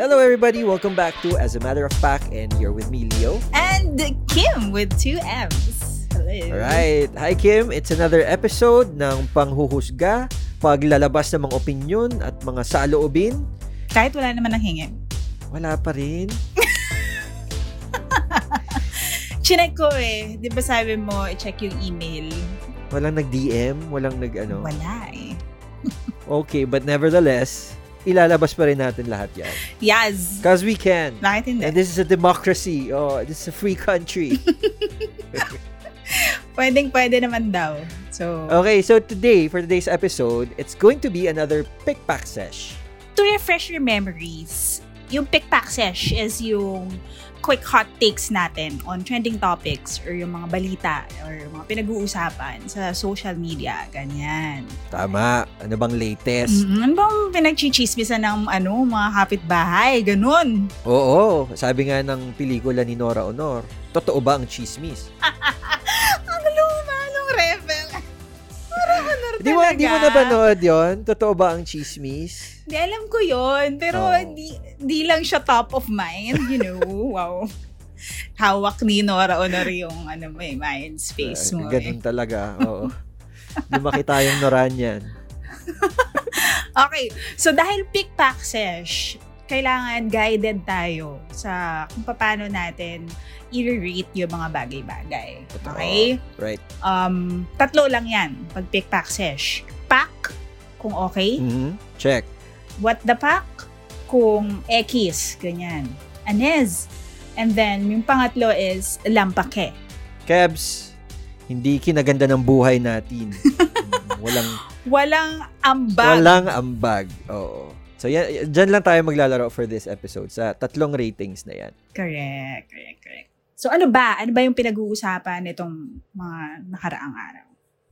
Hello, everybody. Welcome back to As a Matter of Fact, and you're with me, Leo. And Kim with two M's. Hello. Alright. Hi, Kim. It's another episode ng panghuhusga, paglalabas ng mga opinion at mga saloobin. Kahit wala naman ang hingin. Wala pa rin. Chinek ko eh. Di ba sabi mo, i-check yung email? Walang nag-DM, walang nag-ano. Wala eh. Okay, but nevertheless, ilalabas pa rin natin lahat yan. Yes. Because we can. Bakit hindi? And this is a democracy. Oh, this is a free country. Pwedeng pwede naman daw. So, okay, so today, for today's episode, it's going to be another pick pack sesh. to refresh your memories, yung pick pack sesh is yung quick hot takes natin on trending topics or yung mga balita or mga pinag-uusapan sa social media. Ganyan. Tama. Ano bang latest? Mm, ano bang pinagchichismisan ng ano, mga kapitbahay? Ganun. Oo, sabi nga ng pelikula ni Nora Honor, totoo ba ang chismis? Ang luma nung rebel. Di mo, di mo napanood yon? Totoo ba ang chismis? Di alam ko yon pero Oo. di, di lang siya top of mind, you know. wow. Hawak ni Nora Honor yung ano mo eh, mind space mo. Eh. ganun talaga, oo. Lumaki tayong Noran yan. Okay, so dahil pick pack sesh, kailangan guided tayo sa kung paano natin i-rate yung mga bagay-bagay. Okay? Right. Um, tatlo lang yan pag pick pack sesh. Pack, kung okay. Mhm. Check. What the pack, kung X, ganyan. Anez. And then, yung pangatlo is lampake. Kebs, hindi kinaganda ng buhay natin. walang Walang ambag. walang ambag. Oo. So yan, dyan lang tayo maglalaro for this episode sa tatlong ratings na yan. Correct, correct, correct. So ano ba? Ano ba yung pinag-uusapan nitong mga nakaraang araw?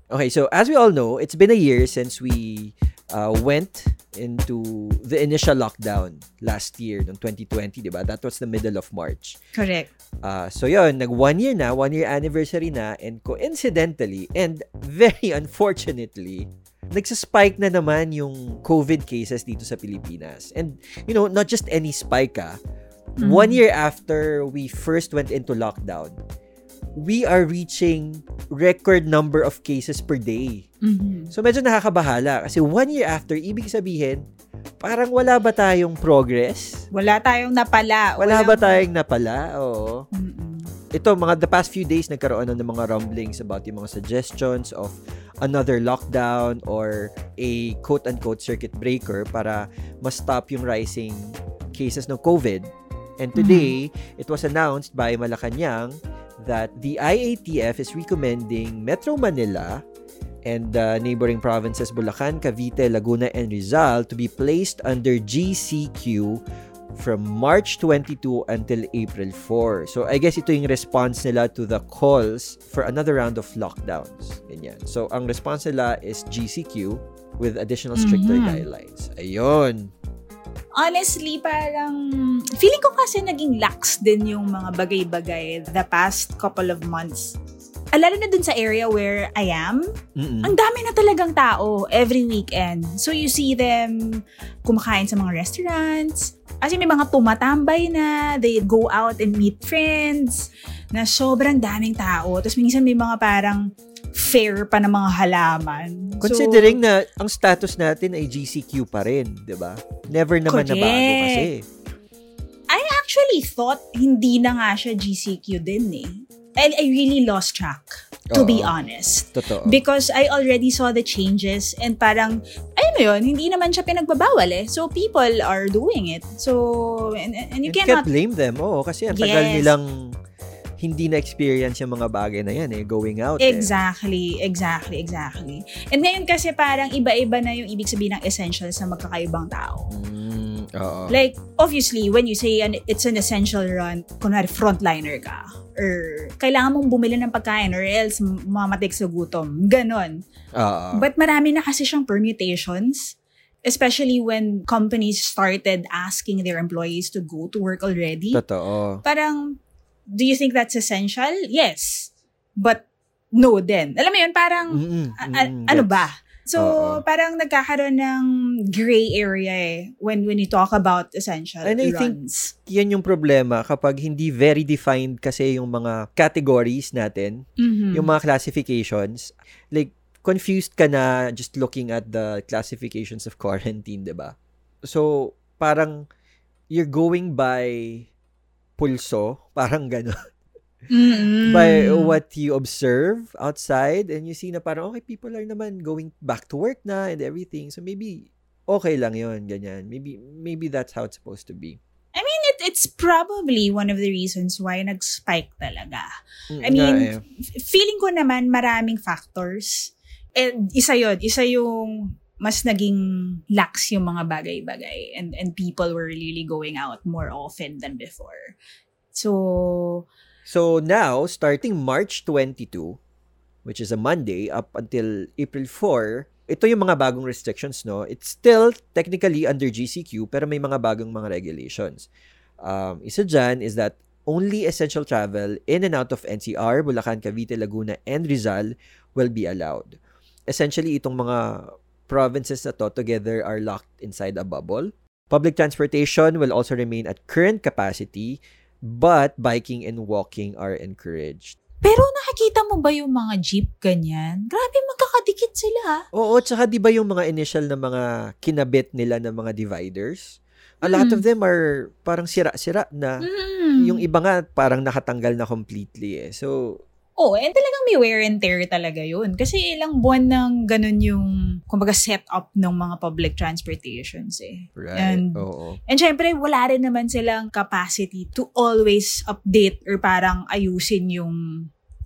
Okay, so as we all know, it's been a year since we uh, went into the initial lockdown last year, noong 2020, di ba? That was the middle of March. Correct. Uh, so yun, nag one year na, one year anniversary na, and coincidentally, and very unfortunately, nagsaspike na naman yung COVID cases dito sa Pilipinas. And, you know, not just any spike ah. Mhm. One year after we first went into lockdown, we are reaching record number of cases per day. Mhm. So medyo nakakabahala kasi one year after, ibig sabihin, parang wala ba tayong progress? Wala tayong napala. Wala Walang- ba tayong napala? Oo. Mm-mm. Ito, mga the past few days, nagkaroon na ng mga rumblings about yung mga suggestions of another lockdown or a quote-unquote circuit breaker para ma-stop yung rising cases ng COVID. And today, it was announced by Malacanang that the IATF is recommending Metro Manila and uh, neighboring provinces Bulacan, Cavite, Laguna, and Rizal to be placed under GCQ from March 22 until April 4. So, I guess ito yung response nila to the calls for another round of lockdowns. Ganyan. So, ang response nila is GCQ with additional stricter Mhm. guidelines. Ayun. Honestly, parang feeling ko kasi naging lax din yung mga bagay-bagay the past couple of months. Ah, Lalo na dun sa area where I am, Mm-mm. ang dami na talagang tao every weekend. So you see them kumakain sa mga restaurants. Kasi may mga tumatambay na, they go out and meet friends, na sobrang daming tao. Tapos minsan may mga parang fair pa ng mga halaman. So, Considering na ang status natin ay GCQ pa rin, 'di ba? Never naman Correct. nabago kasi. I actually thought hindi na nga siya GCQ din eh. And I really lost track, to be Oo. honest. Totoo. Because I already saw the changes and parang, ayun mo yun, hindi naman siya pinagbabawal eh. So people are doing it. So, and, and you And cannot, can't blame them. Oo, kasi ang tagal Yes. nilang hindi na-experience yung mga bagay na yan eh, going out eh. Exactly, exactly, exactly. And ngayon kasi parang iba-iba na yung ibig sabihin ng essentials sa magkakaibang tao. Mm, oo. Like, obviously, when you say an, it's an essential run, kunwari frontliner ka, or kailangan mong bumili ng pagkain or else mamatik sa gutom. Ganon. Oo. But marami na kasi siyang permutations. Especially when companies started asking their employees to go to work already. Totoo. Parang, do you think that's essential? Yes. But, no din. Alam mo yun, parang, Mm-mm, a- a- mm-mm, ano ba? So, Oo. parang nagkakaroon ng gray area eh when when you talk about essential And I think-. Yan yung problema kapag hindi very defined kasi yung mga categories natin, Mhm. yung mga classifications. Like, confused ka na just looking at the classifications of quarantine, di ba? So, parang you're going by pulso, parang gano'n. Mm-mm. by what you observe outside and you see na parang okay people are naman going back to work na and everything so maybe okay lang yon ganyan maybe maybe that's how it's supposed to be It, it's probably one of the reasons why nag-spike talaga. Mm, I mean, eh. f- feeling ko naman maraming factors. And isa yun, isa yung mas naging lax yung mga bagay-bagay and and people were really going out more often than before. So, so now starting March 22 which is a Monday up until April 4 ito yung mga bagong restrictions no it's still technically under GCQ pero may mga bagong mga regulations um, isa dyan is that only essential travel in and out of NCR, Bulacan, Cavite, Laguna, and Rizal will be allowed. Essentially, itong mga provinces na to together are locked inside a bubble. Public transportation will also remain at current capacity, but biking and walking are encouraged. pero nakikita mo ba yung mga jeep ganyan? Grabe, magkakadikit sila. Oo, tsaka di ba yung mga initial na mga kinabit nila ng mga dividers? A lot Mm. of them are parang sira-sira na. Mm. Yung iba nga parang nakatanggal na completely eh. So, Oh, and talagang may wear and tear talaga yun. Kasi ilang buwan nang ganun yung, kumbaga, set up ng mga public transportations eh. right. And- Oo. And syempre, wala rin naman silang capacity to always update or parang ayusin yung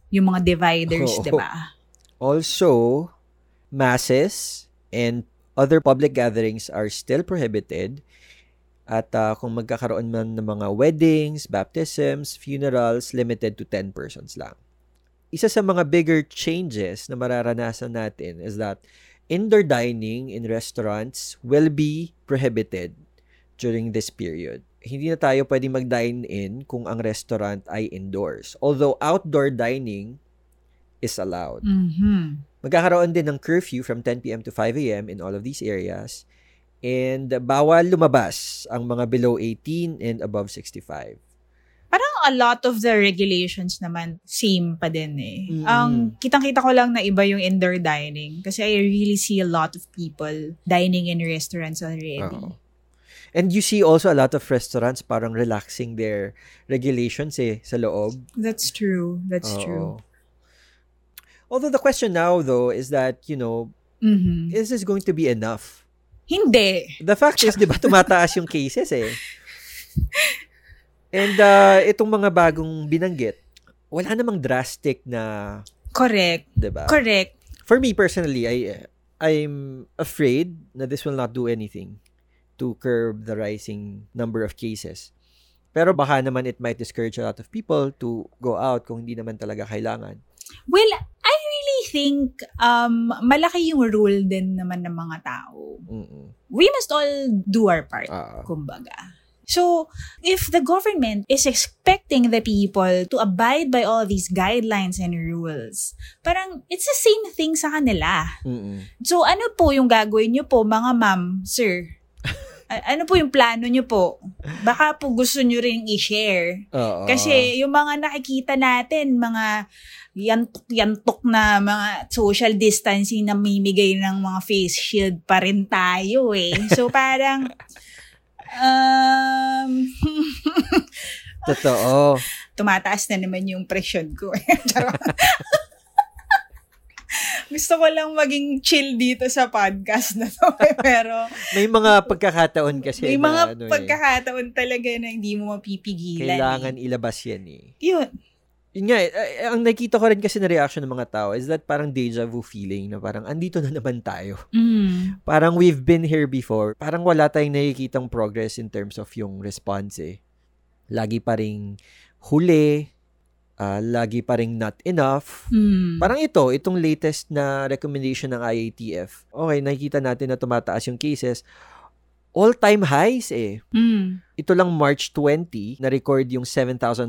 yung mga dividers, di ba? Also, masses and other public gatherings are still prohibited. At ah, kung magkakaroon man ng mga weddings, baptisms, funerals, limited to 10 persons lang. Isa sa mga bigger changes na mararanasan natin is that indoor dining in restaurants will be prohibited during this period. Hindi na tayo pwedeng mag-dine in kung ang restaurant ay indoors. Although outdoor dining is allowed. Mhm. Magkakaroon din ng curfew from 10 p.m. to 5 a.m. in all of these areas. And bawal lumabas ang mga below 18 and above 65. Parang a lot of the regulations naman same pa din eh. Mm. Ang kitang-kita ko lang na iba yung indoor dining kasi I really see a lot of people dining in restaurants already. Oo. And you see also a lot of restaurants parang relaxing their regulations eh sa loob. That's true. That's Oo. true. Although the question now though is that, you know, Mhm. is this going to be enough? Hindi. The fact is, di ba, tumataas yung cases eh. And uh, itong mga bagong binanggit, wala namang drastic na, Correct. di ba? Correct. For me personally, I I'm afraid that this will not do anything to curb the rising number of cases. Pero baka naman it might discourage a lot of people to go out kung hindi naman talaga kailangan. Well, I really think um malaki yung role din naman ng mga tao. Mm-mm. We must all do our part, Ah. kumbaga. So, if the government is expecting the people to abide by all these guidelines and rules, parang it's the same thing sa kanila. Mm-mm. So, ano po yung gagawin nyo po, mga ma'am, sir? Ano po yung plano nyo po? Baka po gusto nyo rin i-share. Oo. Kasi yung mga nakikita natin, mga yantok-yantok na mga social distancing na mimigay ng mga face shield pa rin tayo eh. So parang, um, Totoo. tumataas na naman yung presyon ko. Gusto ko lang maging chill dito sa podcast na to. eh, Pero May mga pagkakataon kasi may na mga ano eh, pagkakataon talaga na hindi mo mapipigilan. kailangan eh. ilabas yan eh. Yun. Yun nga, eh, eh, ang nakita ko rin kasi na reaction ng mga tao is that parang deja vu feeling na parang andito na naman tayo. Mm. Parang we've been here before. Parang wala tayong nakikitang progress in terms of yung response eh. Lagi pa ring huli, ah, lagi pa ring not enough. Mm. Parang ito, itong latest na recommendation ng IATF. Okay, nakikita natin na tumataas yung cases. All-time highs eh. Mm. Ito lang March 20, na-record yung 7,999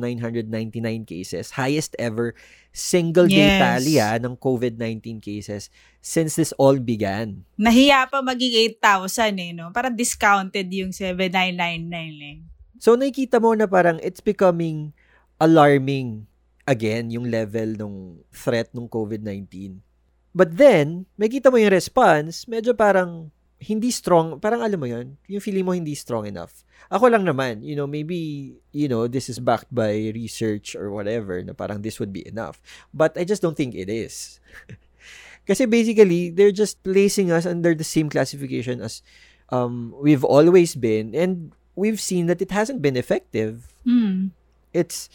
cases. Highest ever single day Yes. tally ah, ng COVID-19 cases since this all began. Nahiya pa maging 8,000 eh, no? Parang discounted yung 7,999 eh. So nakikita mo na parang it's becoming alarming again yung level ng threat ng COVID-19. But then, makita mo yung response, medyo parang hindi strong, parang alam mo yun, yung feeling mo hindi strong enough. Ako lang naman, you know, maybe, you know, this is backed by research or whatever, na parang this would be enough. But I just don't think it is. Kasi basically, they're just placing us under the same classification as um, we've always been, and we've seen that it hasn't been effective. Mm. It's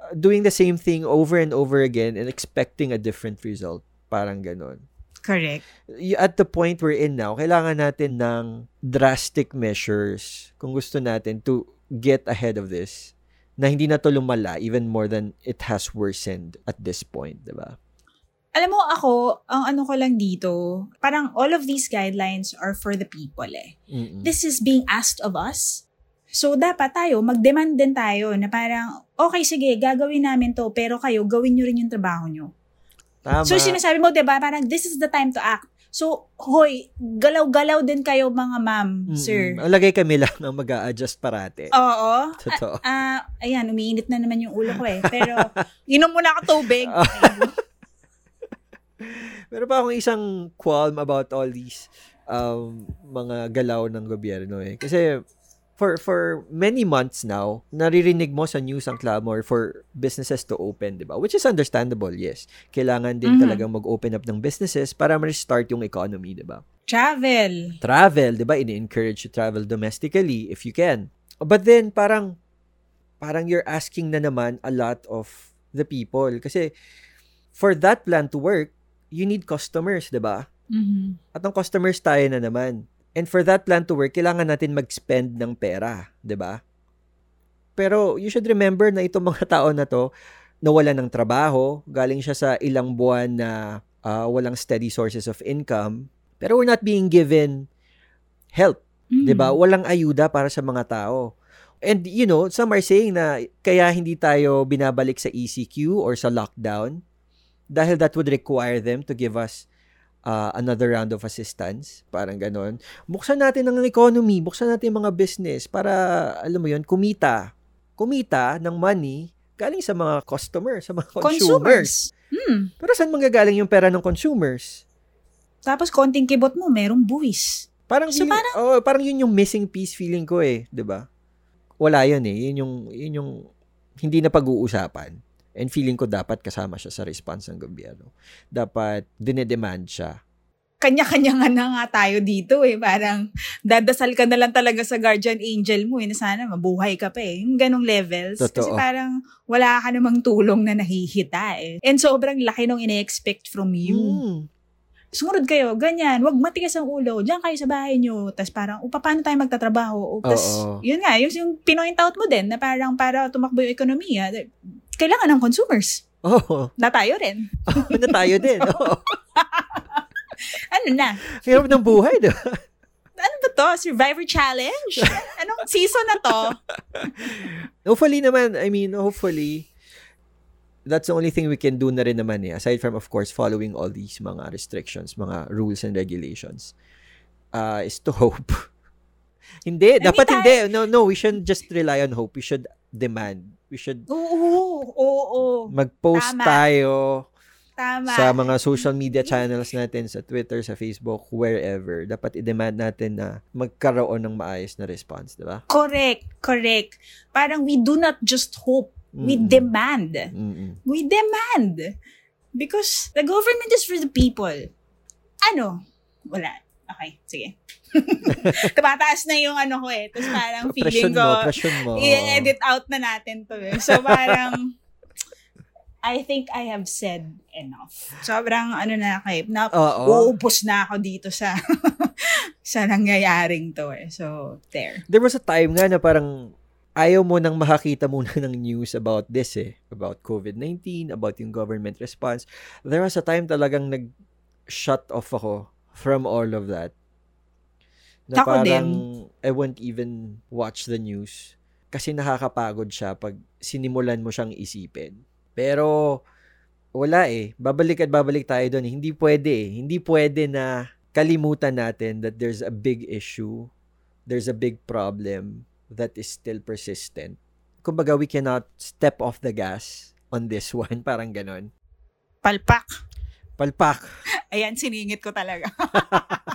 uh, doing the same thing over and over again and expecting a different result. Parang ganon. Correct. At the point we're in now, kailangan natin ng drastic measures kung gusto natin to get ahead of this na hindi na to lumala even more than it has worsened at this point, di ba? Alam mo ako, ang ano ko lang dito, parang all of these guidelines are for the people eh. Mm-mm. This is being asked of us. So, dapat tayo, mag-demand din tayo na parang, okay, sige, gagawin namin to, pero kayo, gawin nyo rin yung trabaho nyo. Tama. So, sinasabi mo, di ba, parang this is the time to act. So, hoy, galaw-galaw din kayo mga ma'am, Mm-mm. sir. Ang lagay kami lang ang mag adjust parate. Oo. Totoo. Ah, ayan, umiinit na naman yung ulo ko eh. Pero, inom muna ako tubig. Meron pa akong isang qualm about all these um, mga galaw ng gobyerno eh. Kasi for for many months now, naririnig mo sa news ang clamor for businesses to open, 'di ba? Which is understandable, yes. Kailangan din Mhm. talagang mag-open up ng businesses para ma-restart yung economy, 'di ba? Travel. Travel, 'di ba? Ini-encourage to travel domestically if you can. But then parang parang you're asking na naman a lot of the people kasi for that plan to work, you need customers, 'di ba? Mhm. At ang customers tayo na naman. And for that plan to work, kailangan natin mag-spend ng pera, 'di ba? Pero you should remember na itong mga tao na to nawala ng trabaho, galing siya sa ilang buwan na ah, walang steady sources of income, pero we're not being given help, Mm. 'di ba? Walang ayuda para sa mga tao. And you know, some are saying na kaya hindi tayo binabalik sa ECQ or sa lockdown dahil that would require them to give us uh, another round of assistance, parang ganon. Buksan natin ang economy, buksan natin mga business para, alam mo yun, kumita. Kumita ng money galing sa mga customers, sa mga consumers. Consumers. Hmm. Pero saan manggagaling yung pera ng consumers? Tapos konting kibot mo, merong buwis. Parang, So, feeling, oh, parang yun yung missing piece feeling ko eh, 'di ba? Wala yun eh. Yun yung, yun yung hindi na pag-uusapan. And feeling ko dapat kasama siya sa response ng gobyerno. Dapat dinedemand siya. Kanya-kanya nga na nga tayo dito eh. Parang dadasal ka na lang talaga sa guardian angel mo eh. Na sana mabuhay ka pa eh. Yung ganong levels. Kasi Totoo. parang wala ka namang tulong na nahihita eh. And sobrang laki nung ine-expect from you. Mm. Sumunod kayo, ganyan. Wag matigas ang ulo. Diyan kayo sa bahay nyo. Tapos parang, o paano tayo magtatrabaho? O, tas, Oo. yun nga, yung, yung pinoint out mo din na parang para tumakbo yung ekonomiya, kailangan ng consumers. Oh, Na tayo rin. na tayo din. Oo. Ano na? Hirap ng buhay, di ba? Ano ba to? Survivor Challenge? Anong season na to? Hopefully naman, I mean, hopefully, that's the only thing we can do na rin naman eh. Aside from, of course, following all these mga restrictions, mga rules and regulations, uh, is to hope. hindi, I mean, dapat tayo- hindi. No, no, we shouldn't just rely on hope. We should demand. We should Oo, oo, oo. mag-post Tama. tayo Tama. sa mga social media channels natin, sa Twitter, sa Facebook, wherever. Dapat i-demand natin na magkaroon ng maayos na response, di ba? Correct, correct. Parang we do not just hope. We Mm-mm. demand. Mm-mm. We demand. Because the government is for the people. Ano? Wala. Okay, sige. Tumataas na yung ano ko eh. Tapos parang feeling ko, mo, mo. i-edit out na natin to eh. So parang, I think I have said enough. Sobrang ano na kay, na, Oo. uupos na ako dito sa sa nangyayaring to eh. So, there. There was a time nga na parang ayaw mo nang makakita muna ng news about this eh. About COVID-19, about yung government response. There was a time talagang nag-shut off ako from all of that. Na Ako parang I won't even watch the news kasi nakakapagod siya pag sinimulan mo siyang isipin. Pero wala eh. Babalik at babalik tayo doon. Hindi pwede eh. Hindi pwede na kalimutan natin that there's a big issue, there's a big problem that is still persistent. Kumbaga, we cannot step off the gas on this one. Parang ganon. Palpak. Palpak. Ayan, siningit ko talaga.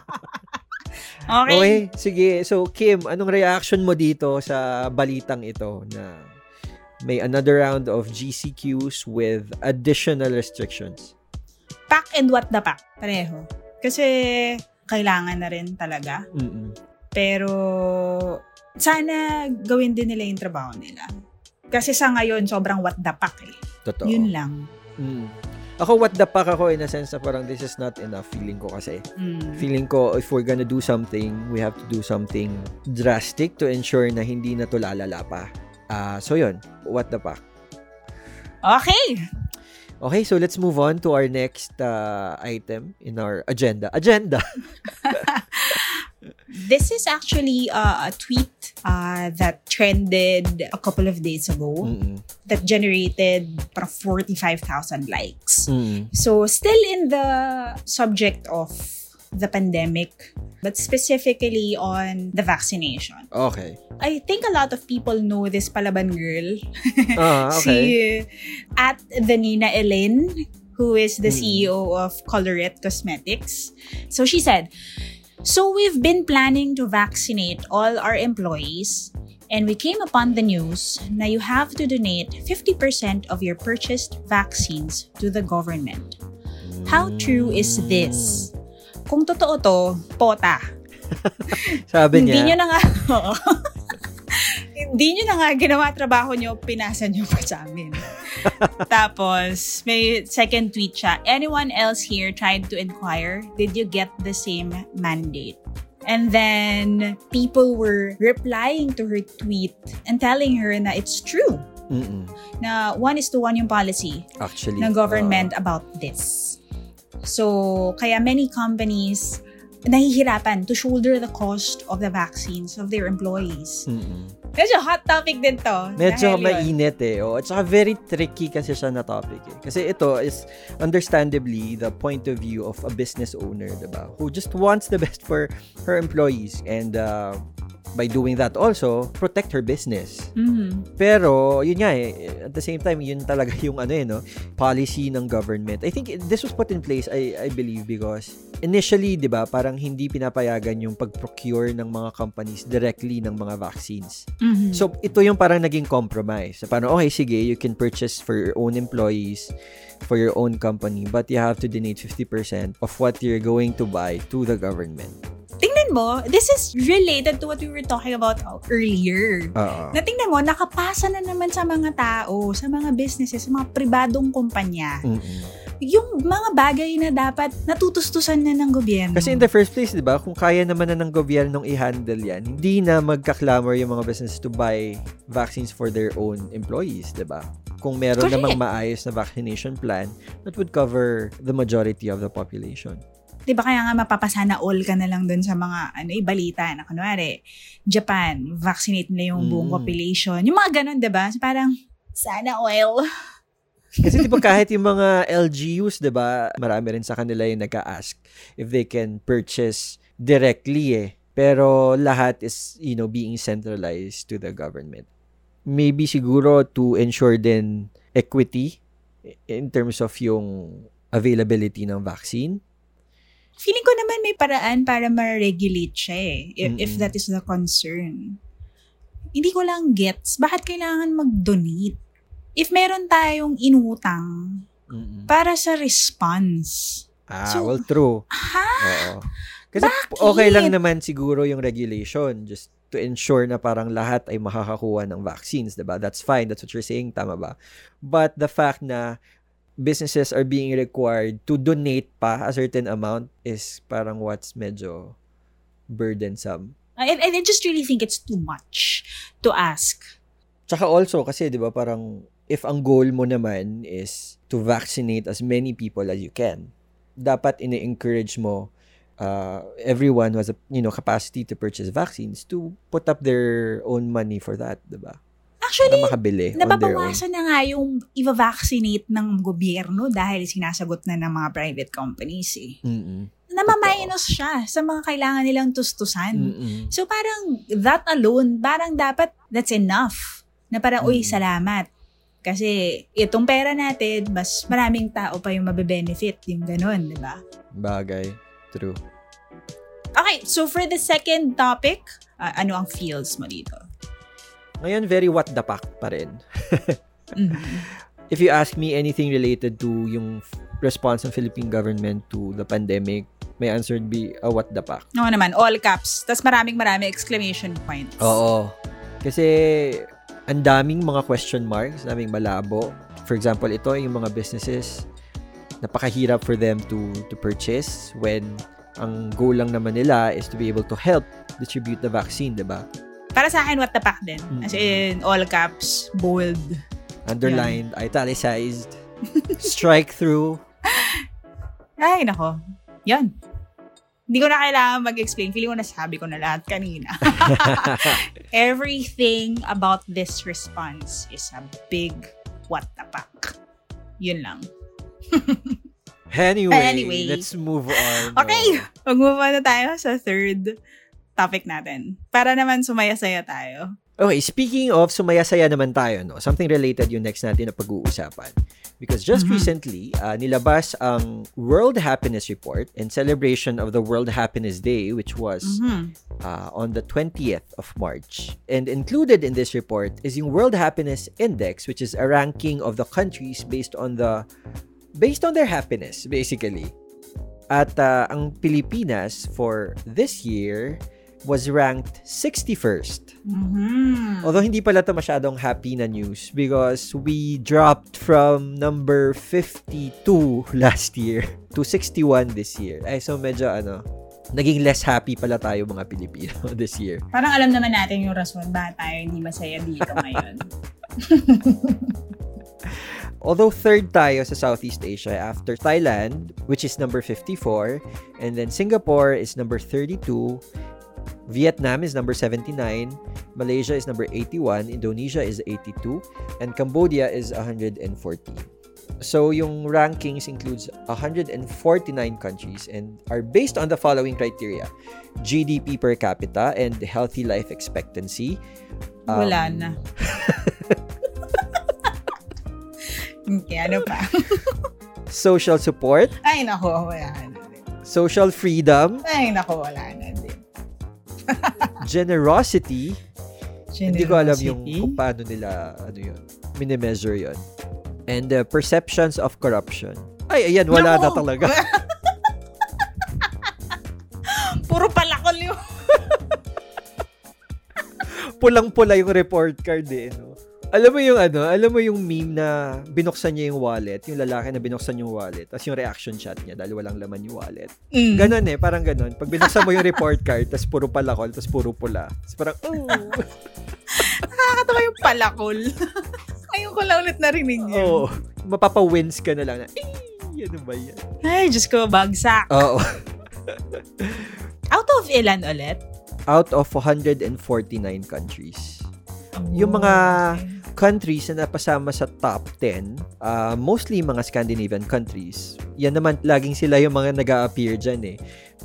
Okay. okay. sige. So, Kim, anong reaction mo dito sa balitang ito na may another round of GCQs with additional restrictions? Pack and what the pack. Pareho. Kasi kailangan na rin talaga. Mm-mm. Pero sana gawin din nila yung trabaho nila. Kasi sa ngayon, sobrang what the pack eh. Totoo. Yun lang. Mm. Ako, what the fuck ako in a sense na parang this is not enough feeling ko kasi. Mm. Feeling ko, if we're gonna do something, we have to do something drastic to ensure na hindi na to lalala pa. Ah, so yun, what the fuck. Okay. Okay, so let's move on to our next uh, item in our agenda. Agenda! This is actually uh, a tweet uh, that trended a couple of days ago Mm-mm. that generated para 45,000 likes. Mm. So, still in the subject of the pandemic, but specifically on the vaccination. Okay. I think a lot of people know this Palaban girl. Ah, okay. Si at the Nina Ellen, who is the Mm. CEO of Colorette Cosmetics. So she said, So we've been planning to vaccinate all our employees and we came upon the news na you have to donate 50% of your purchased vaccines to the government. How true is this? Kung totoo to, pota. Sabi Hindi nyo niya, na nga. hindi nyo na nga ginawa trabaho nyo, pinasa nyo pa sa amin. Tapos, may second tweet siya. Anyone else here tried to inquire? Did you get the same mandate? And then, people were replying to her tweet and telling her na it's true. Mm-mm. Na one is to one yung policy actually. ng government about this. So, kaya many companies nahihirapan to shoulder the cost of the vaccines of their employees. mm-mm. Medyo hot topic din to. Medyo mainit eh. Oh, at saka very tricky kasi siya na topic eh. Kasi ito is understandably the point of view of a business owner, diba? Who just wants the best for her employees and uh, by doing that also, protect her business. Mhm. Pero, yun nga eh, at the same time, yun talaga yung ano eh, no, policy ng government. I think this was put in place, I, I believe, because initially, di ba, parang hindi pinapayagan yung pag-procure ng mga companies directly ng mga vaccines. Mhm. So, ito yung parang naging compromise. So, parang, okay, sige, you can purchase for your own employees, for your own company, but you have to donate 50% of what you're going to buy to the government. Tingnan mo, this is related to what we were talking about earlier. Oo. Na tingnan mo, nakapasa na naman sa mga tao, sa mga businesses, sa mga pribadong kumpanya. Mm-mm. Yung mga bagay na dapat natutustusan na ng gobyerno. Kasi in the first place, di ba, kung kaya naman na ng gobyernong i-handle yan, hindi na magka-clamor yung mga business to buy vaccines for their own employees, di ba? Kung meron Correct. namang maayos na vaccination plan that would cover the majority of the population. Di ba kaya nga mapapasana all ka na lang dun sa mga ano, eh, balita na kunwari, Japan, vaccinate nila yung buong Mm. population. Yung mga ganun, di ba? So, Parang, sana oil. Kasi di ba kahit yung mga LGUs, di ba, marami rin sa kanila yung nagka-ask if they can purchase directly eh. Pero lahat is, you know, being centralized to the government. Maybe siguro to ensure din equity in terms of yung availability ng vaccine. Feeling ko naman may paraan para ma-regulate siya eh, if, if Mm-mm. that is the concern. Hindi ko lang gets, bakit kailangan mag-donate? If meron tayong inutang Mm-mm. para sa response, Ah, So- well, true. ha? Oo. Kasi Bakit? okay lang naman siguro yung regulation just to ensure na parang lahat ay makakakuha ng vaccines, 'di ba? That's fine. That's what you're saying, tama ba? But the fact na businesses are being required to donate pa a certain amount is parang what's medyo burdensome. I, I just really think it's too much to ask. Tsaka also kasi 'di ba parang if ang goal mo naman is to vaccinate as many people as you can, dapat ini-encourage mo uh, everyone was a you know capacity to purchase vaccines to put up their own money for that, 'di ba? Actually, makabili nababawasan na nga yung i-vaccinate ng gobyerno dahil sinasagot na ng mga private companies eh. Mm-mm. Namaminus siya sa mga kailangan nilang tustusan. Mm-mm. So parang that alone, parang dapat that's enough. Na parang, uy, salamat. Kasi itong pera natin, mas maraming tao pa yung mabe-benefit. Yung ganun, di ba? Bagay. True. Okay, so for the second topic, ah, ano ang feels mo dito? Ngayon, very what the fuck pa rin. Mhm. If you ask me anything related to yung response ng Philippine government to the pandemic, my answer would be a what the fuck. Oo naman, all caps. Tapos maraming maraming exclamation points. Oo. Kasi ang daming mga question marks, daming malabo. For example, ito yung mga businesses napakahirap for them to to purchase when ang goal lang naman nila is to be able to help distribute the vaccine, 'di ba? Para sa akin, what the fuck din. As in, all caps, bold. Underlined, italicized, strike through. Ay, nako. Yan. Hindi ko na kailangan mag-explain. Feeling ko nasabi ko na lahat kanina. Everything about this response is a big what the fuck. Yun lang. Anyway, Anyway. let's move on. Okay, mag-move on na tayo sa third topic natin. Para naman sumaya-saya tayo. Okay, speaking of sumaya-saya naman tayo, no? Something related yung next natin na pag-uusapan. Because just Mhm. recently, uh, nilabas ang World Happiness Report in celebration of the World Happiness Day, which was Mhm. uh, on the 20th of March. And included in this report is yung World Happiness Index, which is a ranking of the countries based on the based on their happiness, basically. At uh, ang Pilipinas for this year was ranked 61st. Mhm. Although hindi pala to masyadong happy na news because we dropped from number 52 last year to 61 this year. Ay, so medyo ano, naging less happy pala tayo mga Pilipino this year. Parang alam naman natin yung rason ba tayo hindi masaya dito ngayon. Although third tayo sa Southeast Asia after Thailand, which is number 54, and then Singapore is number 32, Vietnam is number 79, Malaysia is number 81, Indonesia is 82, and Cambodia is 114. So yung rankings includes 149 countries and are based on the following criteria. GDP per capita and healthy life expectancy. Wala Um, na. Okay, ano pa? Social support, Ay, nako, wala na social freedom, Ay, nako, wala na din. generosity, hindi ko alam yung Generosity? kung paano nila ano yun, minimeasure yun. And uh, perceptions of corruption. Ay, ayan, wala na Nako! talaga. Puro palakol yung... Pulang-pula yung report card eh. No? Alam mo yung ano, alam mo yung meme na binuksan niya yung wallet, yung lalaki na binuksan yung wallet, tapos yung reaction shot niya dahil walang laman yung wallet. Mm. Ganon eh, parang ganon. Pag binuksan mo yung report card, tapos puro palakol, tapos puro pula. Tapos parang, oh, Nakakatawa yung palakol. Ayun ko lang ulit narinig yun. oh, mapapa-wins ka na lang na, eh, ano ba yan? Ay, Diyos ko, bagsak. Oo. Out of ilan ulit? Out of 149 countries. Yung mga countries na napasama sa top 10, uh, mostly mga Scandinavian countries. Yan naman, laging sila yung mga nag appear dyan eh.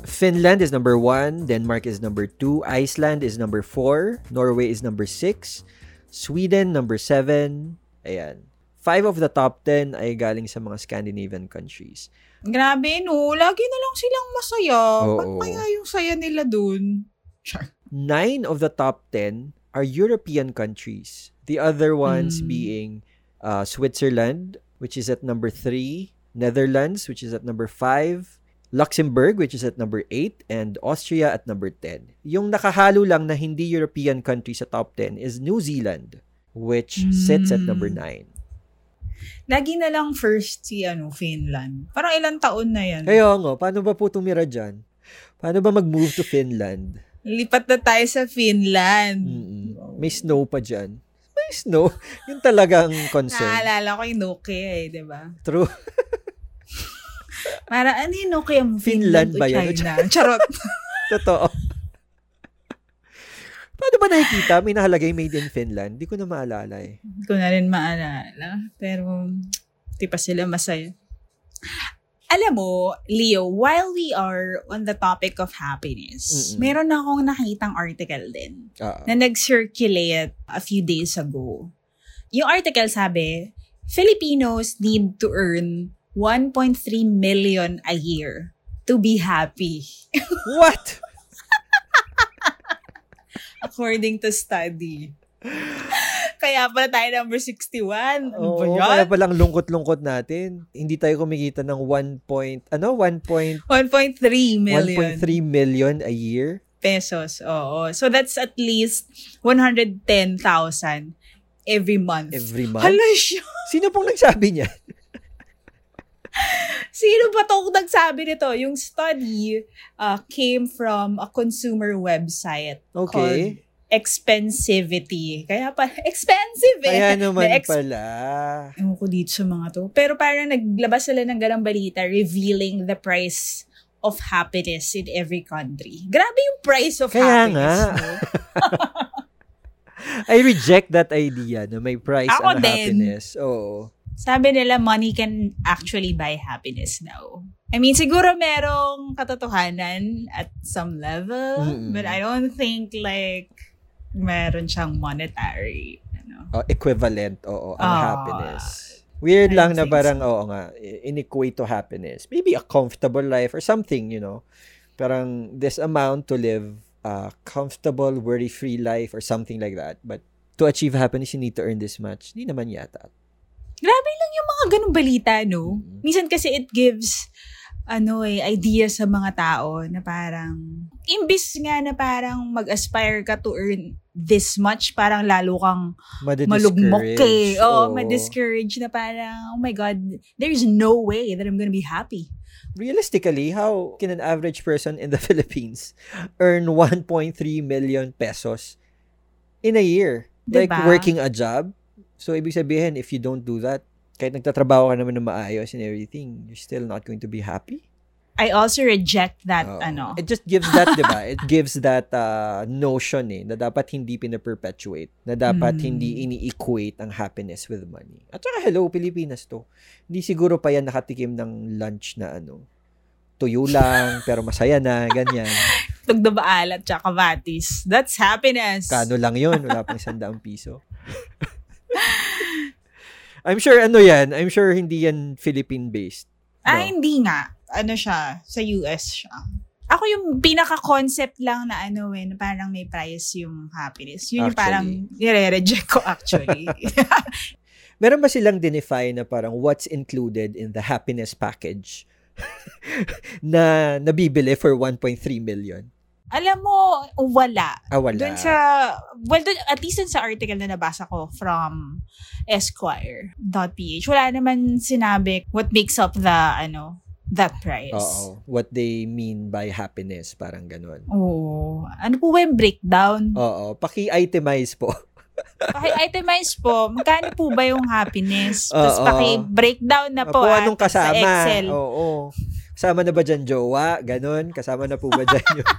Finland is number 1, Denmark is number 2, Iceland is number 4, Norway is number 6, Sweden number 7, ayan. Five of the top 10 ay galing sa mga Scandinavian countries. Grabe, no. Lagi na lang silang masaya. Oo. Ba't kaya yung saya nila dun? Char. Nine of the top 10 are European countries. The other ones Mm. being uh, Switzerland, which is at number 3, Netherlands, which is at number 5, Luxembourg, which is at number 8, and Austria at number 10. Yung nakahalo lang na hindi European country sa top 10 is New Zealand, which sits at number Mm. 9. Lagi na lang first si ano, Finland. Parang ilang taon na yan. Kaya nga, paano ba po tumira dyan? Paano ba mag-move to Finland? Lipat na tayo sa Finland. Mm-mm. May snow pa dyan. May snow. Yun talagang concern. Naalala ko yung Nokia eh, di ba? True. Para ano yun, no? Kaya mo Finland Finland, ba yan? China? Charot. Totoo. Paano ba nakikita? May nakalagay made in Finland. Di ko na maalala eh. Hindi ko na rin maalala. Pero, di pa sila masaya. Alam mo, Leo, while we are on the topic of happiness, Mm-mm. meron akong nakitang article din Oo. na nag-circulate a few days ago. Yung article sabi, Filipinos need to earn 1.3 million a year to be happy. What? According to study. Kaya pala tayo number 61. Ano ba Oo, yan? kaya palang lungkot-lungkot natin. Hindi tayo kumikita ng 1 point, ano, 1 point, 1.3 million 1.3 million a year. pesos. Oo. So that's at least 110,000 every month. Every month. Hala siya. Sino pong nagsabi niya? Sino ba tong nagsabi nito? Yung study uh, came from a consumer website called Okay. Expensivity. Kaya pa, expensive eh. Kaya naman Na ex- pala. Ewan ko dito sa mga to. Pero parang naglabas sila ng ganang balita revealing the price of happiness in every country. Grabe yung price of Kaya happiness. nga. no? I reject that idea na may price Ako ang din. happiness. Oo. Sabi nila, money can actually buy happiness now. I mean, siguro merong katotohanan at some level, Mm-mm. but I don't think like meron siyang monetary. Ano. Oh, equivalent, oo, ang Ah. happiness. Weird I lang na parang, oo nga, in-equate to happiness. Maybe a comfortable life or something, you know. Parang this amount to live a comfortable, worry-free life or something like that. But to achieve happiness, you need to earn this much. Hindi naman yata. Grabe lang yung mga ganong balita, no? Mm. Minsan kasi it gives ano eh, idea sa mga tao na parang, imbis nga na parang mag-aspire ka to earn this much, parang lalo kang malugmok eh. Oo, Oo. ma-discourage na parang, oh my God, there's no way that I'm gonna be happy. Realistically, how can an average person in the Philippines earn 1.3 million pesos in a year? Like Diba? working a job. So, ibig sabihin, if you don't do that, kahit nagtatrabaho ka naman na maayos and everything, you're still not going to be happy. I also reject that, Oo. ano. It just gives that, di ba? It gives that uh, notion eh, na dapat hindi pinaperpetuate, na dapat Mm. hindi ini-equate ang happiness with money. At saka, hello, Pilipinas to. Hindi siguro pa yan nakatikim ng lunch na ano, tuyo lang, pero masaya na, ganyan. Tugdabaalat tsaka kamatis. That's happiness. Kano lang yun, wala pang sandaang piso. I'm sure ano yan, I'm sure hindi yan Philippine-based. Ah, No. hindi nga. Ano siya, sa US siya. Ako yung pinaka-concept lang na ano eh, na parang may price yung happiness. Yun yung parang nire-reject ko actually. Meron ba silang dinefine na parang what's included in the happiness package na nabibili for 1.3 million? Alam mo, wala. Ah, wala. Doon sa, well, dun, at least dun sa article na nabasa ko from Esquire.ph, wala naman sinabi what makes up the, ano, that price. Oo. What they mean by happiness, parang ganun. Oo. Ano po ba yung breakdown? Oo. Paki-itemize po. Paki-itemize po, magkano po ba yung happiness? Tapos paki-breakdown na po Kung ah, anong sa kasama. Excel. Oo. Kasama na ba dyan jowa? Ganon. Kasama na po ba dyan yung...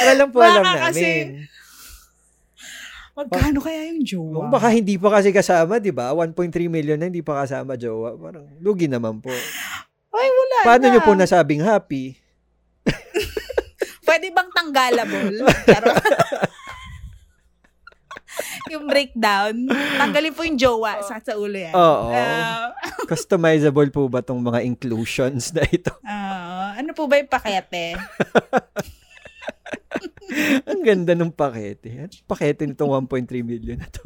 Para lang po alam Baka kasi- namin. Magkano kaya yung jowa? Baka hindi pa kasi kasama, di ba? 1.3 million na hindi pa kasama jowa. Parang lugi naman po. Ay, wala Paano na. nyo po nasabing happy? Pwede bang tanggalable? Charot. yung breakdown, tanggalin po yung jowa sa, sa ulo yan. Oo. Ah, Customizable po ba tong mga inclusions na ito? ah, ano po ba yung pakete? Ang ganda ng pakete. Ano pakete nitong 1.3 million na to?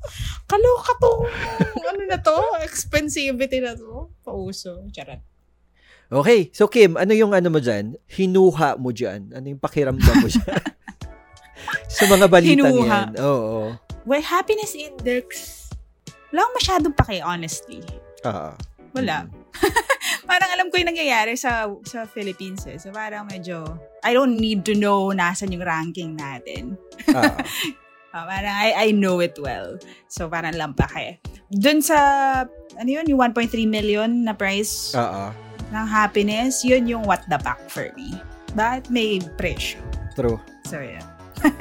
Kaloka to. ano na to? Expensivity na to. Pauso. Charot. Okay. So, Kim, ano yung ano mo dyan? Hinuha mo dyan? Ano yung pakiramdam mo dyan? Sa mga balitang Hinuha. yan. Oo. Well, happiness index, wala akong masyadong pake, honestly. Ah. Wala. Parang alam ko yung nangyayari sa sa Philippines eh. So parang medyo, I don't need to know nasan yung ranking natin. Ah. Ah, parang I, I know it well. So parang lampake. Dun sa, ano yun, yung 1.3 million na price Oo. ng happiness, yun yung what the fuck for me. Bakit may presyo? True. So, yeah.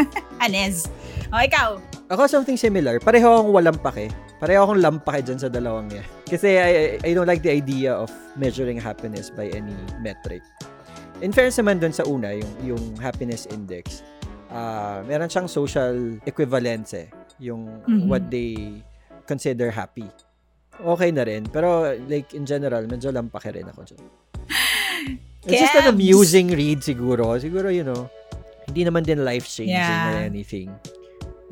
Anes. O, ikaw. Ako something similar. Pareho akong walang pake. Pareho akong lampake dyan sa dalawang yan. Kasi I, I, don't like the idea of measuring happiness by any metric. In fairness naman dun sa una, yung, yung happiness index, uh, meron siyang social equivalence eh. Yung Mhm. what they consider happy. Okay na rin. Pero like in general, medyo lampake rin ako dyan. It's just an amusing read siguro. Siguro, you know, hindi naman din life-changing or Yeah. anything.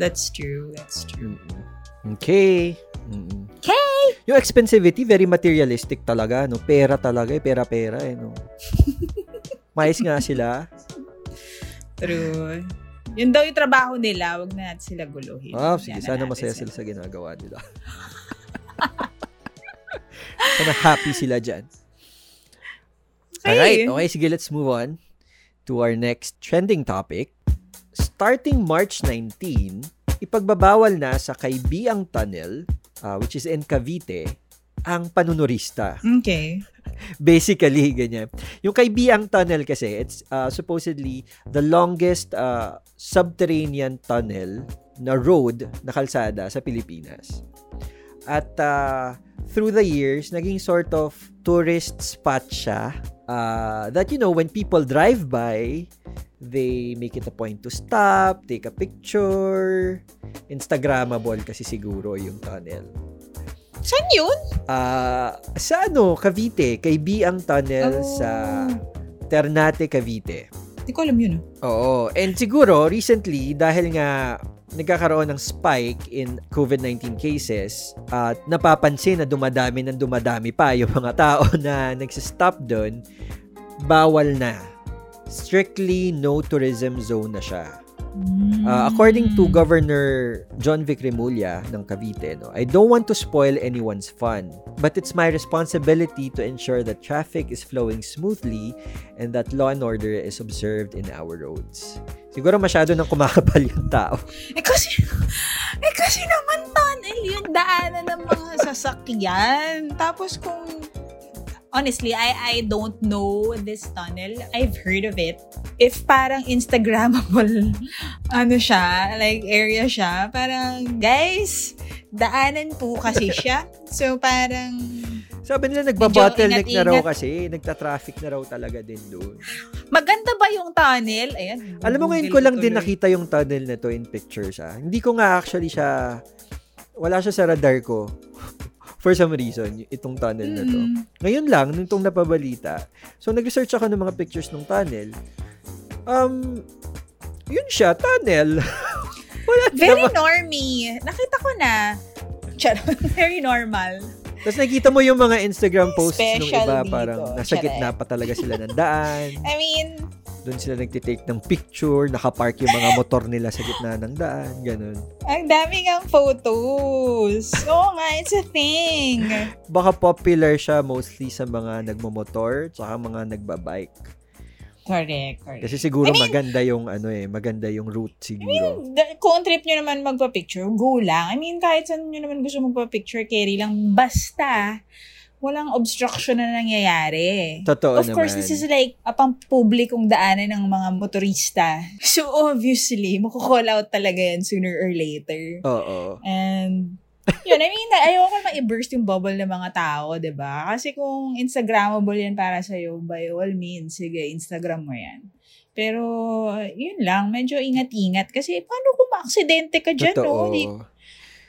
That's true. That's true. Mm-mm. Okay. Mm-mm. Okay. Yung expensivity, very materialistic talaga. No? Pera talaga. Eh. Pera-pera. Eh, no? Mais nga sila. True. Yun daw yung trabaho nila. Wag na natin sila guluhin. Ah, sige. Yan na Sana masaya sila sa ginagawa nila. sana happy sila dyan. Alright. Okay, sige. Let's move on to our next trending topic. Starting March 19, ipagbabawal na sa Kaibiang Tunnel, uh, which is in Cavite, ang panunurista. Okay. Basically, ganyan. Yung Kaibiang Tunnel kasi, it's uh, supposedly the longest uh, subterranean tunnel na road na kalsada sa Pilipinas. At uh, through the years, naging sort of tourist spot siya uh, that, you know, when people drive by, they make it a point to stop, take a picture. Instagrammable kasi siguro yung tunnel. Saan yun? Ah, sa ano, Cavite, kay Biang Tunnel Oh. sa Ternate, Cavite. Hindi ko alam yun. ah. Oo. And siguro, recently, dahil nga nagkakaroon ng spike in COVID-19 cases at napapansin na dumadami ng dumadami pa yung mga tao na nagsistop doon, bawal na. Strictly no tourism zone na siya. Uh, according to Mm. Governor John Vic Remulla ng Cavite, no, I don't want to spoil anyone's fun, but it's my responsibility to ensure that traffic is flowing smoothly and that law and order is observed in our roads. Siguro masyado nang kumakabal yung tao. Eh kasi, eh kasi naman tunnel yung daanan ng mga sasakyan. Tapos kung, honestly, I I don't know this tunnel. I've heard of it. If parang Instagrammable, ano siya, like area siya, parang, guys, daanan po kasi siya. So parang, Sabi nila nagbabottleneck na raw kasi, nagta-traffic na raw talaga din doon. maganda ba yung tunnel? Ayan. Alam mo ngayon ko lang din tuloy. nakita yung tunnel na to in pictures ah. Hindi ko nga actually siya wala siya sa radar ko. For some reason, itong tunnel na to. Mm. Ngayon lang, nung itong napabalita. So, nag-research ako ng mga pictures ng tunnel. Um, yun siya, tunnel. Wala Very naman. normie. Nakita ko na. Very normal. Tapos nakita mo yung mga Instagram posts ng Special iba, dito. parang nasa Charot. gitna pa talaga sila ng daan. I mean, Doon sila nagtitake ng picture, nakapark yung mga motor nila sa gitna ng daan, ganun. ang dami ng photos. Oo nga, it's a thing. Baka popular siya mostly sa mga nagmomotor, tsaka mga nagbabike. Correct, correct. Kasi siguro I mean- maganda yung ano eh, maganda yung route siguro. Da- Kung trip nyo naman magpa-picture, go lang. I mean, kahit saan nyo naman gusto magpa-picture, carry lang. Basta, walang obstruction na nangyayari. Totoo of course, naman. this is like a pang-publikong daanan ng mga motorista. So, obviously, makukall out talaga yan sooner or later. Oo. And, yun, I mean, ayoko ma-burst yung bubble ng mga tao, ba Kasi kung Instagrammable yan para sa'yo, by all means, sige, Instagram mo yan. Pero, yun lang, medyo ingat-ingat. Kasi, paano kung ma-aksidente ka dyan, Totoo. no? Di,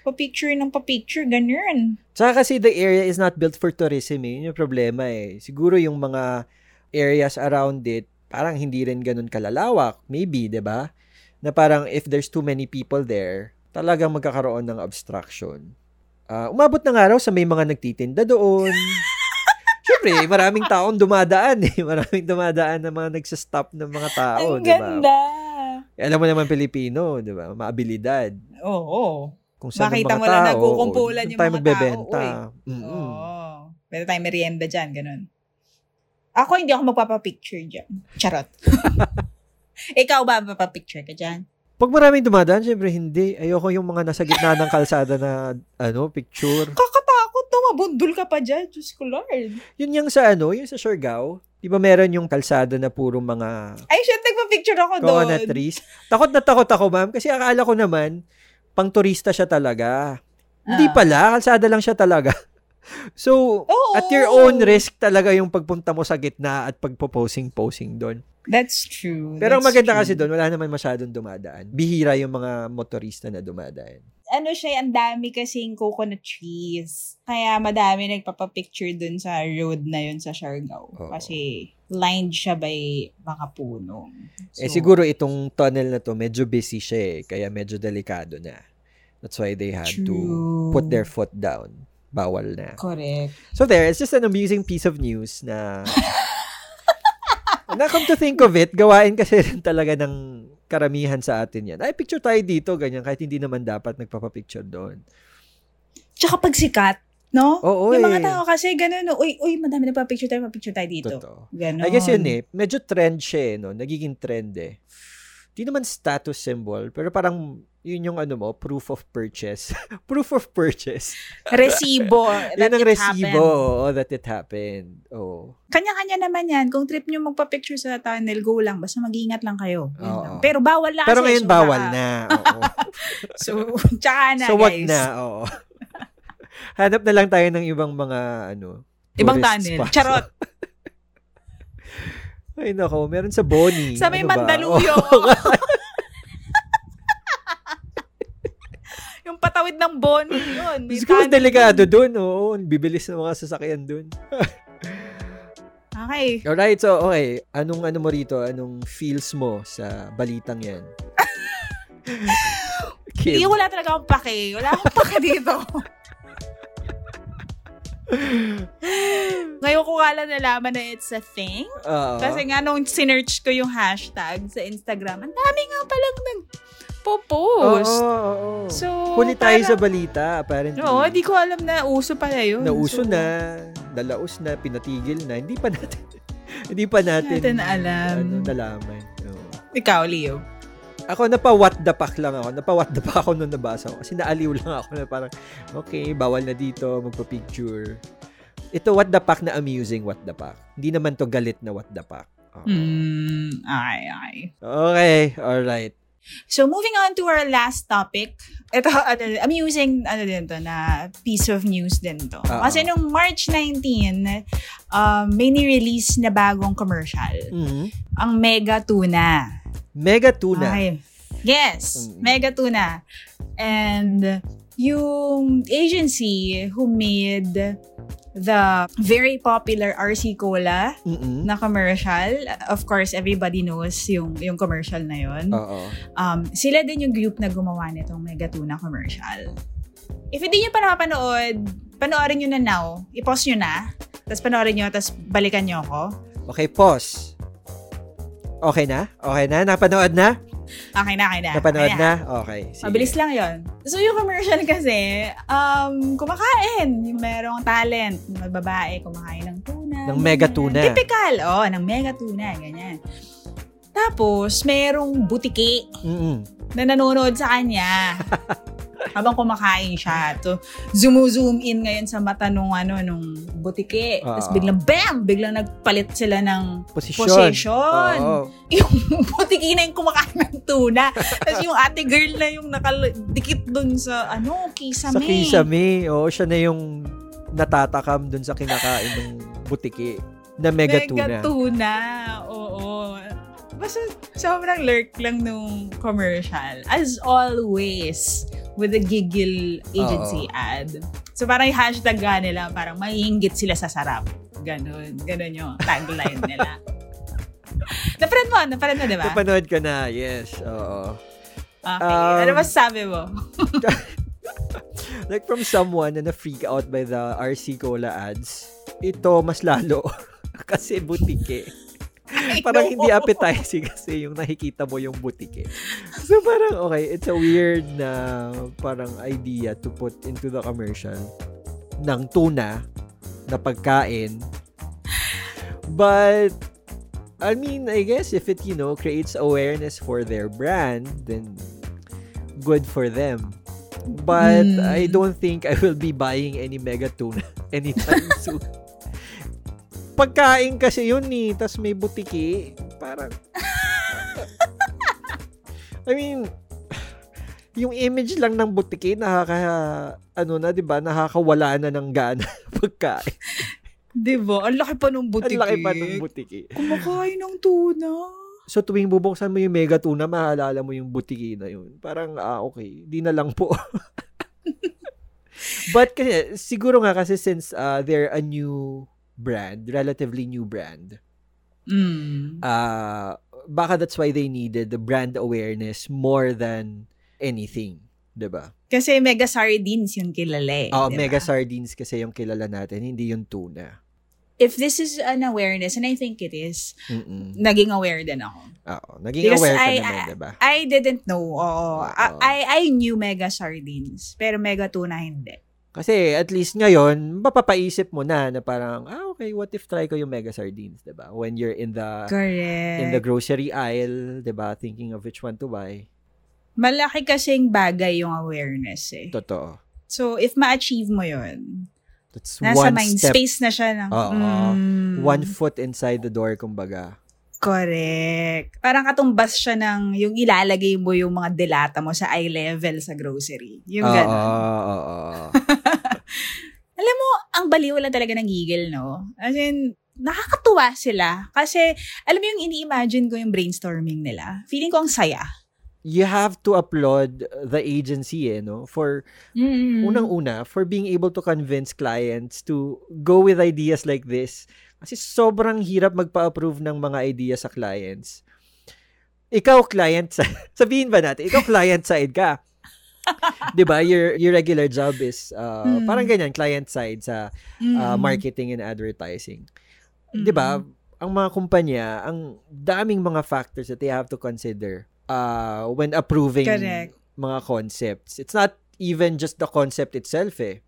pa-picture ng pa-picture, ganun. Tsaka kasi the area is not built for tourism eh. Yun yung problema eh. Siguro yung mga areas around it, parang hindi rin ganun kalalawak. Maybe, ba Na parang if there's too many people there, talagang magkakaroon ng obstruction. Ah, umabot na nga raw sa may mga nagtitinda doon. Siyempre, maraming taong dumadaan eh. Maraming dumadaan na mga nagsastop ng mga tao, Ang di ba? ganda. Eh, Alam mo naman Pilipino, di ba? Maabilidad. Oo. Kung saan ang Makita mo lang nagkukumpulan yung tayo mga magbebenta. tao, Mm-mm. Oo. Pwede tayong merienda dyan, ganun. Ako, hindi ako magpapapicture dyan. Charot. Ikaw ba, magpapapicture ka dyan? Pag maraming dumadaan, syempre hindi. Ayoko yung mga nasa gitna ng kalsada na ano, picture. Kakatakot no, mabundol ka pa dyan. Diyos ko, Lord. Yun yung sa ano, yung sa Siargao. Di ba meron yung kalsada na puro mga Ay, shit, nagpa-picture ako doon. coconut trees? Takot na takot ako, ma'am. Kasi akala ko naman, pang turista siya talaga. Hindi Ah. pala, kalsada lang siya talaga. So, Oo. at your own risk talaga yung pagpunta mo sa gitna at pagpo-posing-posing doon. That's true. Pero that's maganda true. kasi doon, wala naman masyadong dumadaan. Bihira yung mga motorista na dumadaan. Ano siya, ang dami kasing coconut trees. Kaya madami nagpapapicture dun sa road na yun sa Siargao. Oo. Kasi lined siya by mga puno. eh So, siguro itong tunnel na to, medyo busy siya eh. Kaya medyo delikado na. That's why they had to True. put their foot down. Bawal na. Correct. So there, it's just an amusing piece of news na na come to think of it, gawain kasi talaga ng karamihan sa atin yan. Ay, picture tayo dito, ganyan, kahit hindi naman dapat nagpapapicture doon. Tsaka pag sikat, no? Oo, yung eh. mga tao kasi ganun, no? uy, uy, madami nagpa-picture tayo, picture tayo dito. Totoo. Ganon. I guess yun eh, medyo trend siya eh, no? Nagiging trend eh. Di naman status symbol, pero parang yun yung ano mo, proof of purchase. proof of purchase. Resibo. Yun ang resibo, happened. oh, that it happened. Oh. Kanya-kanya naman yan. Kung trip nyo magpa-picture sa tunnel, go lang. Basta mag-ingat lang kayo. Lang. Pero bawal na Pero kasi. ngayon so bawal na. Oo. So, tsaka na, so wag guys. na, oo. Hanap na lang tayo ng ibang mga ano, Ibang tunnel. spots. Charot. Ay nako, meron sa Bonnie. Sa may Ano? Mandaluyong. Patawid ng Bonnie yun. May tunnel delikado dun. Oo, bibilis ng mga sasakyan dun. Okay. Alright, so okay. Anong ano mo rito? Anong feels mo sa balitang yan? Kim. Hindi, wala talaga akong pake. Wala akong pake dito. Ngayon ko nga lang nalaman na it's a thing. Oo. Kasi nga nung sinearch ko yung hashtag sa Instagram, ang dami nga palang nag-post. Oo, oo, oo. So, Huli tayo parang- sa balita, apparently. Oo, di ko alam na uso pala yun. Nauso So, na, dalaos na, pinatigil na. Hindi pa natin, hindi pa natin, Natin alam. ano, nalaman. Oo. Ikaw, Leo. Ako, napa-what the fuck lang ako. Napa-what the fuck ako nung nabasa ko. Kasi naaliw lang ako na parang, okay, bawal na dito, magpa-picture. Ito, what the fuck na amusing what the fuck. Hindi naman to galit na what the fuck. Hmm, okay, okay. Okay, alright. So, moving on to our last topic. Ito, ano, amusing, ano din to, na piece of news din to. Oo. Kasi nung March 19, um, may ni-release na bagong commercial. Mhm. Ang Mega Tuna. Mega tuna. Okay. Yes, Mm. Mega Tuna. And yung agency who made the very popular RC Cola Mm-mm. na commercial, of course, everybody knows yung, yung commercial na yun. Oo. Um, sila din yung group na gumawa nitong Mega Tuna commercial. If hindi nyo pa nakapanood, panoorin nyo na now. I-pause nyo na. Tapos panoorin nyo, tapos balikan nyo ako. Okay, pause. Okay na? Okay na? Napanood na? Okay na, okay na. Napanood Okay na? Okay. Sige. Mabilis lang yon. So, yung commercial kasi, um, kumakain. Yung merong talent. Mga babae, kumakain ng tuna. Ng mega ganyan. tuna. Typical. Oh, ng mega tuna. Ganyan. Tapos, merong butiki Mm-mm. na nanonood sa kanya. habang kumakain siya. To zoom-zoom in ngayon sa mata nung ano nung butiki. Tapos Oo. biglang bam, biglang nagpalit sila ng Posisyon. Position. Oo. yung butiki na yung kumakain ng tuna. Tapos yung ate girl na yung nakadikit dun sa ano, kisame. Sa kisame. Oo, siya na yung natatakam dun sa kinakain ng butiki na mega, tuna. tuna. Oo. Basta sobrang lurk lang nung commercial. As always, with the giggle agency ad. So parang yung hashtag nga nila, parang maiinggit sila sa sarap. Ganon. Ganon yung tagline nila. Napanood mo? Napanood mo, di ba? Napanood ka na, yes. Oo. Okay. Um, ano masasabi mo? Like from someone na na-freak out by the RC Cola ads, ito mas lalo. kasi butike. Parang hindi appetizing kasi yung nakikita mo yung butike. So parang okay, it's a weird na parang idea to put into the commercial ng tuna na pagkain. But I mean, I guess if it, you know, creates awareness for their brand, then good for them. But Mm. I don't think I will be buying any mega tuna anytime soon. Pagkain kasi yun eh, tas may butiki. Parang, I mean, yung image lang ng butiki, nakaka, ano na, di ba, nakakawala na ng gana pagkain. Diba? Ang laki pa nung butiki. Ang laki pa ng butiki. Kumakain ng tuna. So tuwing bubuksan mo yung mega tuna, maalala mo yung butiki na yun. Parang, ah, okay. Di na lang po. But kasi, siguro nga kasi since uh, they're a new brand, relatively new brand, Mm. uh, baka that's why they needed the brand awareness more than anything. 'di ba? Kasi mega sardines yung kilala eh. Oh, diba? mega sardines kasi yung kilala natin, hindi yung tuna. If this is an awareness, and I think it is, Mm-mm. naging aware din ako. Oo. Naging Because aware ka I- naman, I- 'di ba? I didn't know. Oo. Oo. I, I knew mega sardines, pero mega tuna hindi. Kasi at least ngayon, mapapaisip mo na na parang, ah, okay, what if try ko yung mega sardines, 'di ba? When you're in the Correct. in the grocery aisle, ba, thinking of which one to buy. Malaki kasing bagay yung awareness eh. Totoo. So, if ma-achieve mo yun, That's nasa one mind step, space na siya. Ng, Oo. Mm, one foot inside the door, kumbaga. Correct. Parang katumbas siya ng yung ilalagay mo yung mga delata mo sa eye level sa grocery. Yung Oo, gano'n. oo, oo. Alam mo, ang baliw lang talaga ng Giggle, no? As in, nakakatuwa sila. Kasi, alam mo yung ini-imagine ko yung brainstorming nila. Feeling ko ang saya. You have to applaud the agency, eh, no? For Mm. unang-una, for being able to convince clients to go with ideas like this. Kasi sobrang hirap magpa-approve ng mga ideas sa clients. Ikaw client side, sabihin ba natin, ikaw client side ka. 'Di ba? Your your regular job is uh, Mm. parang ganyan, client side sa Mm. uh, marketing and advertising. 'Di ba? Mm. Ang mga kumpanya, ang daming mga factors that they have to consider uh, when approving Correct. mga concepts. It's not even just the concept itself eh.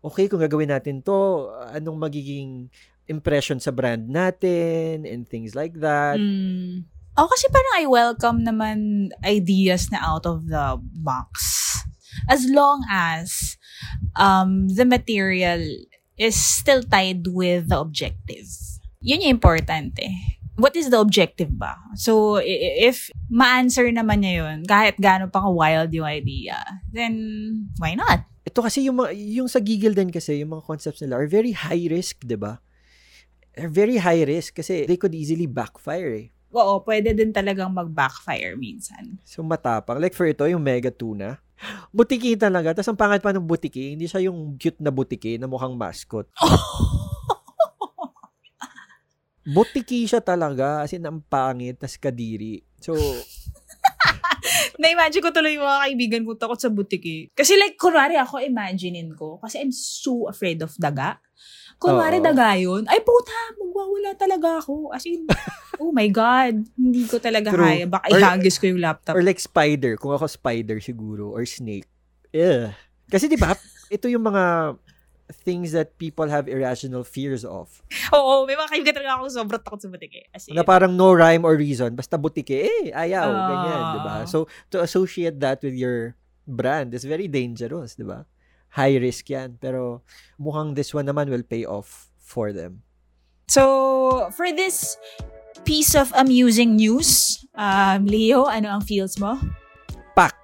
Okay, kung gagawin natin to, anong magiging impression sa brand natin and things like that. Mm. Oh, kasi parang I welcome naman ideas na out of the box. As long as um, the material is still tied with the objective. Yun yung importante. What is the objective ba? So, if ma-answer naman niya yun, kahit gaano pa ka-wild yung idea, then why not? Ito kasi yung, yung sa Giggle din kasi, yung mga concepts nila are very high risk, di ba? Are very high risk kasi they could easily backfire eh. Oo, pwede din talagang mag-backfire minsan. So matapang. Like for ito, yung mega tuna. Butiki talaga. Tapos ang pangat pa ng butiki, hindi siya yung cute na butiki na mukhang mascot. Butiki siya talaga. As in, ang pangit. Tapos kadiri. So, Na-imagine ko tuloy yung mga kaibigan ko takot sa butiki. Kasi like, kunwari ako, imaginein ko. Kasi I'm so afraid of daga. Kunwari Oo. daga yun, ay puta, magwawala talaga ako. As in, oh my God, hindi ko talaga True. kaya. Baka Or- ihagis ko yung laptop. or like spider. Kung ako spider siguro. Or snake. Ugh. Kasi di ba ito yung mga things that people have irrational fears of. Oo, may mga kaibigan talaga ako sobrang takot sa butiki. As in, Na parang no rhyme or reason. Basta butiki, eh, ayaw. Ah. ganyan, di ba? So, to associate that with your brand is very dangerous, di ba? High risk yan. Pero mukhang this one naman will pay off for them. So, for this piece of amusing news, um, Leo, ano ang feels mo? Pack.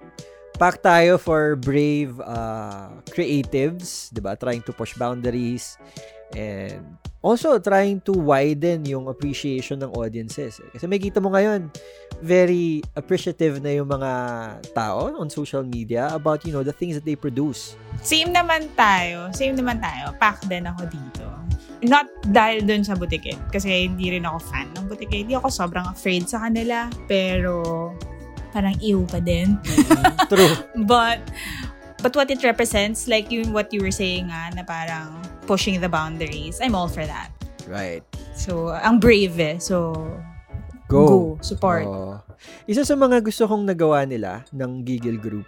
Pack tayo for brave uh, creatives, di ba? Trying to push boundaries and also trying to widen yung appreciation ng audiences. eh. Kasi may kita mo ngayon, very appreciative na yung mga tao on social media about, you know, the things that they produce. Same naman tayo. Same naman tayo. Pack din ako dito. Not dahil dun sa butike. Kasi hindi rin ako fan ng butike. Hindi ako sobrang afraid sa kanila. Pero parang ew pa din. True. But but what it represents, like yung what you were saying nga, na parang pushing the boundaries, I'm all for that. Right. So, ang brave eh. So, Go. go. Support. Oo. Isa sa mga gusto kong nagawa nila ng Giggle Group,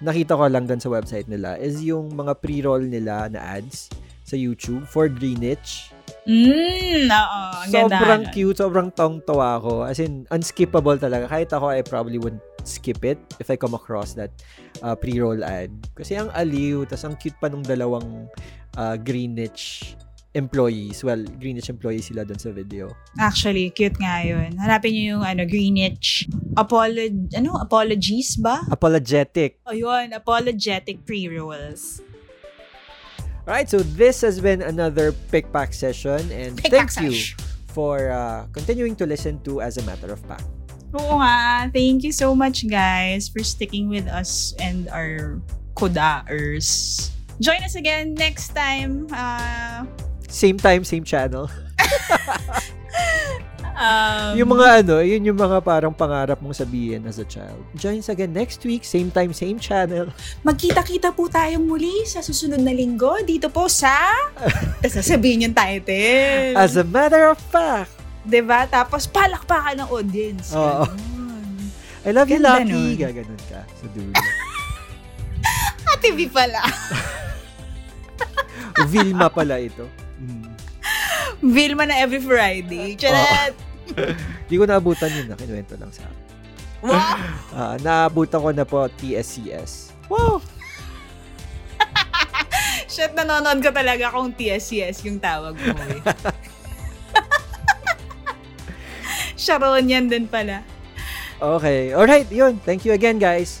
nakita ko lang dun sa website nila, is yung mga pre-roll nila na ads sa YouTube for Greenwich. Mm, oo. Ang ganda. Sobrang nun. cute, sobrang tong-tawa ako. As in, unskippable talaga. Kahit ako, I probably wouldn't not skip it if I come across that uh, pre-roll ad. Kasi ang aliw, tas ang cute pa nung dalawang uh, Greenwich employees. Well, Greenwich employees sila doon sa video. Actually, cute nga yun. Hanapin niyo yung ano, Greenwich apolog ano, apologies ba? Apologetic. Ayun, apologetic pre-rolls. Alright, so this has been another Pick Pack session and Pick-pack thank you sesh. for uh, continuing to listen to As a Matter of Fact. Oo nga. Thank you so much, guys, for sticking with us and our kudaers. Join us again next time. Uh, Same time, same channel. um, yung mga ano, yun yung mga parang pangarap mong sabihin as a child. Join us again next week, same time, same channel. Magkita-kita po tayong muli sa susunod na linggo dito po sa... Sasabihin yung title. As a matter of fact, 'Di ba? Tapos palakpakan ng audience. Oo. Ganun. I love you, Lucky. nun. Gaganon ka sa dulo. Ate B pala. Vilma pala ito. Mm. Vilma na every Friday. Charat! Di ko naabutan yun na. Kinuwento lang sa akin. Wow! Ah, naabutan ko na po TSCS. Wow! Shit, nanonood ka talaga kung TSCS yung tawag mo eh. Sharon yan din pala. Okay. Alright, yun. Thank you again, guys.